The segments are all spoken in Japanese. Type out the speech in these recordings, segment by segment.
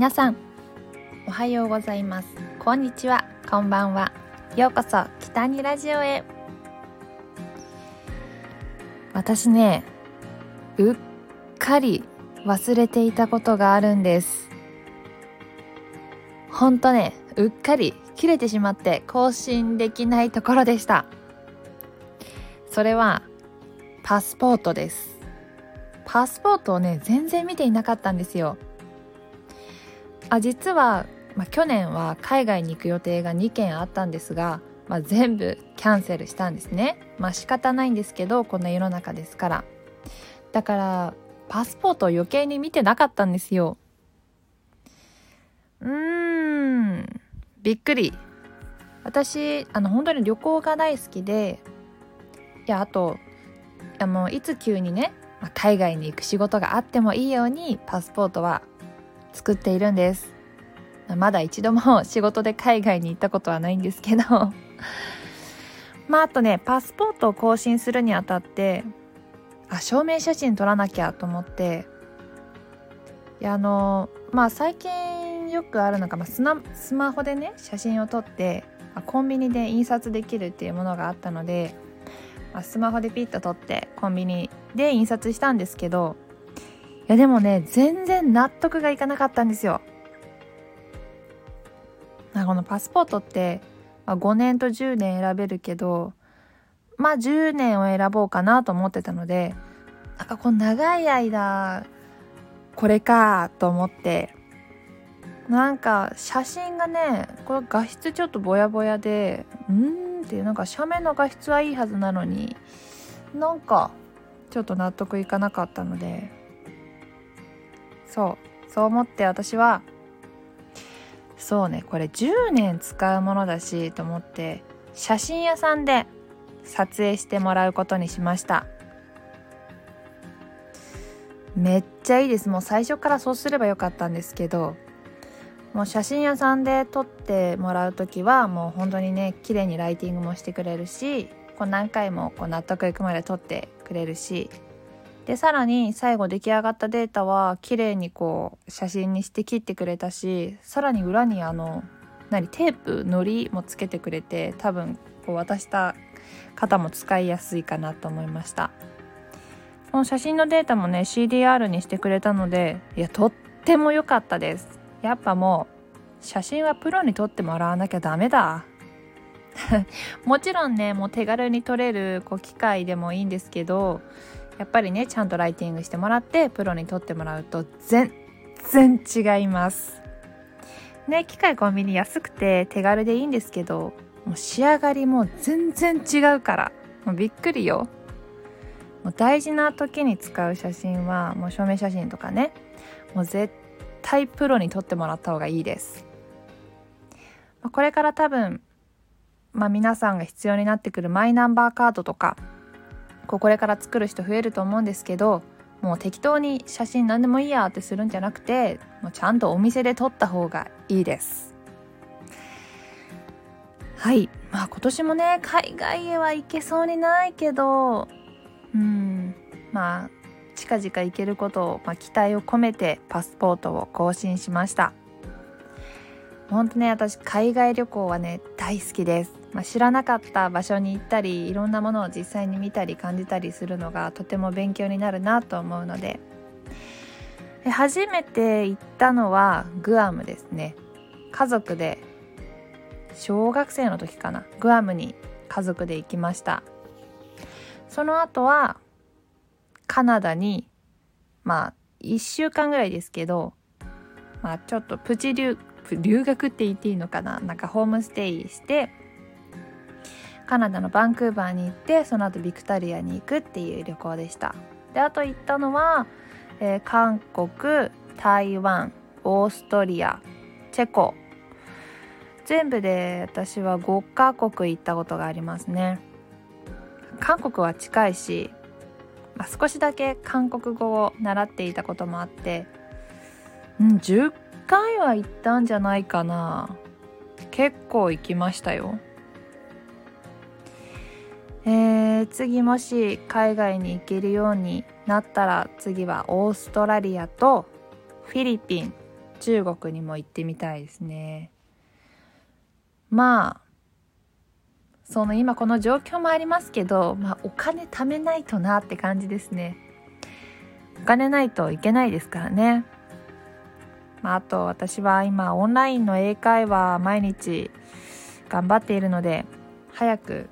皆さんおはようございます。こんにちは。こんばんは。ようこそ北にラジオへ。私ねうっかり忘れていたことがあるんです。ほんとねうっかり切れてしまって更新できないところでした。それはパスポートです。パスポートをね全然見ていなかったんですよ。あ実は、まあ、去年は海外に行く予定が2件あったんですが、まあ、全部キャンセルしたんですね。まあ仕方ないんですけどこんな世の中ですから。だからパスポートを余計に見てなかったんですよ。うーん。びっくり。私あの本当に旅行が大好きでいやあとあのいつ急にね、海外に行く仕事があってもいいようにパスポートは作っているんです。まだ一度も仕事で海外に行ったことはないんですけど。まああとねパスポートを更新するにあたってあ証明写真撮らなきゃと思って。いやあのまあ最近よくあるのが、まあ、スナスマホでね写真を撮ってコンビニで印刷できるっていうものがあったのであスマホでピッと撮ってコンビニで印刷したんですけどやでもね全然納得がいかなかったんですよ。このパスポートって、ま、5年と10年選べるけどまあ10年を選ぼうかなと思ってたのでなんかこの長い間これかと思ってなんか写真がねこれ画質ちょっとぼやぼやでうんっていうなんか写メの画質はいいはずなのになんかちょっと納得いかなかったのでそう。そう思って私はそうねこれ10年使うものだしと思って写真屋さんで撮影してもらうことにしました。めっちゃいいです。もう最初からそうすればよかったんですけどもう写真屋さんで撮ってもらう時はもう本当にね綺麗にライティングもしてくれるしこう何回もこう納得いくまで撮ってくれるしでさらに最後出来上がったデータは綺麗にこう写真にして切ってくれたしさらに裏にあの何テープのりもつけてくれて多分こう渡した方も使いやすいかなと思いました。この写真のデータもね CDR にしてくれたのでいやとっても良かったです。やっぱもう写真はプロに撮ってもらわなきゃダメだ。もちろんねもう手軽に撮れるこう機械でもいいんですけどやっぱりねちゃんとライティングしてもらってプロに撮ってもらうと全然違いますね機械コンビニ安くて手軽でいいんですけどもう仕上がりも全然違うからもうびっくりよもう大事な時に使う写真はもう証明写真とかねもう絶対プロに撮ってもらった方がいいです。これから多分、まあ、皆さんが必要になってくるマイナンバーカードとかこれから作る人増えると思うんですけどもう適当に写真何でもいいやってするんじゃなくてもうちゃんとお店で撮った方がいいです。はい。まあ今年もね海外へは行けそうにないけどうん。まあ近々行けることを、まあ、期待を込めてパスポートを更新しました。本当ね私海外旅行はね大好きです、まあ、知らなかった場所に行ったりいろんなものを実際に見たり感じたりするのがとても勉強になるなと思うので。初めて行ったのはグアムですね。家族で小学生の時かな。グアムに家族で行きました。その後はカナダにまあ1週間ぐらいですけどまあちょっとプチ留留学って言っていいのかな。なんかホームステイしてカナダのバンクーバーに行ってその後ビクタリアに行くっていう旅行でした。であと行ったのは、えー、韓国台湾オーストリアチェコ。全部で私は5カ国行ったことがありますね。韓国は近いしまあ、少しだけ韓国語を習っていたこともあってうん10回は行ったんじゃないかな。結構行きましたよ。えー、次もし海外に行けるようになったら次はオーストラリアとフィリピン中国にも行ってみたいですね。まあその今この状況もありますけど、まあ、お金貯めないとなって感じですね。お金ないといけないですからね、まあ、あと私は今オンラインの英会話毎日頑張っているので早く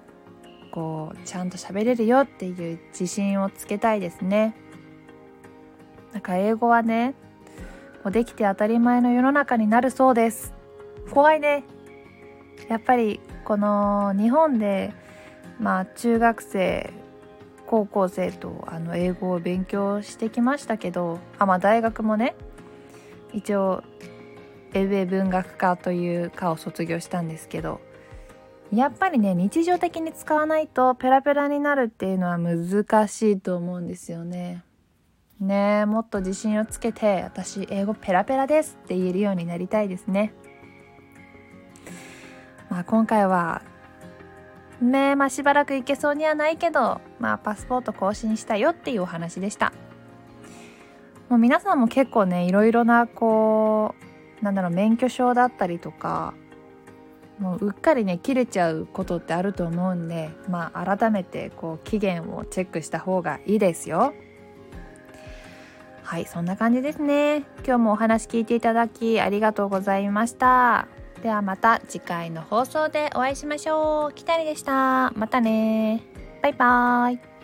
こうちゃんと喋れるよっていう自信をつけたいですね。なんか英語はねもうできて当たり前の世の中になるそうです。怖いね。やっぱりこの日本でまあ中学生高校生とあの英語を勉強してきましたけどあまあ大学もね一応エウェ文学科という科を卒業したんですけどやっぱりね日常的に使わないとペラペラになるっていうのは難しいと思うんですよね。ねもっと自信をつけて私英語ペラペラですって言えるようになりたいですね。まあ今回はねまあしばらく行けそうにはないけどまあパスポート更新したよっていうお話でした。もう皆さんも結構ねいろいろなこうなんだろう免許証だったりとかもううっかりね切れちゃうことってあると思うんでまあ改めてこう期限をチェックした方がいいですよ。はいそんな感じですね。今日もお話聞いていただきありがとうございました。ではまた次回の放送でお会いしましょう。きたりでした。またねバイバーイ。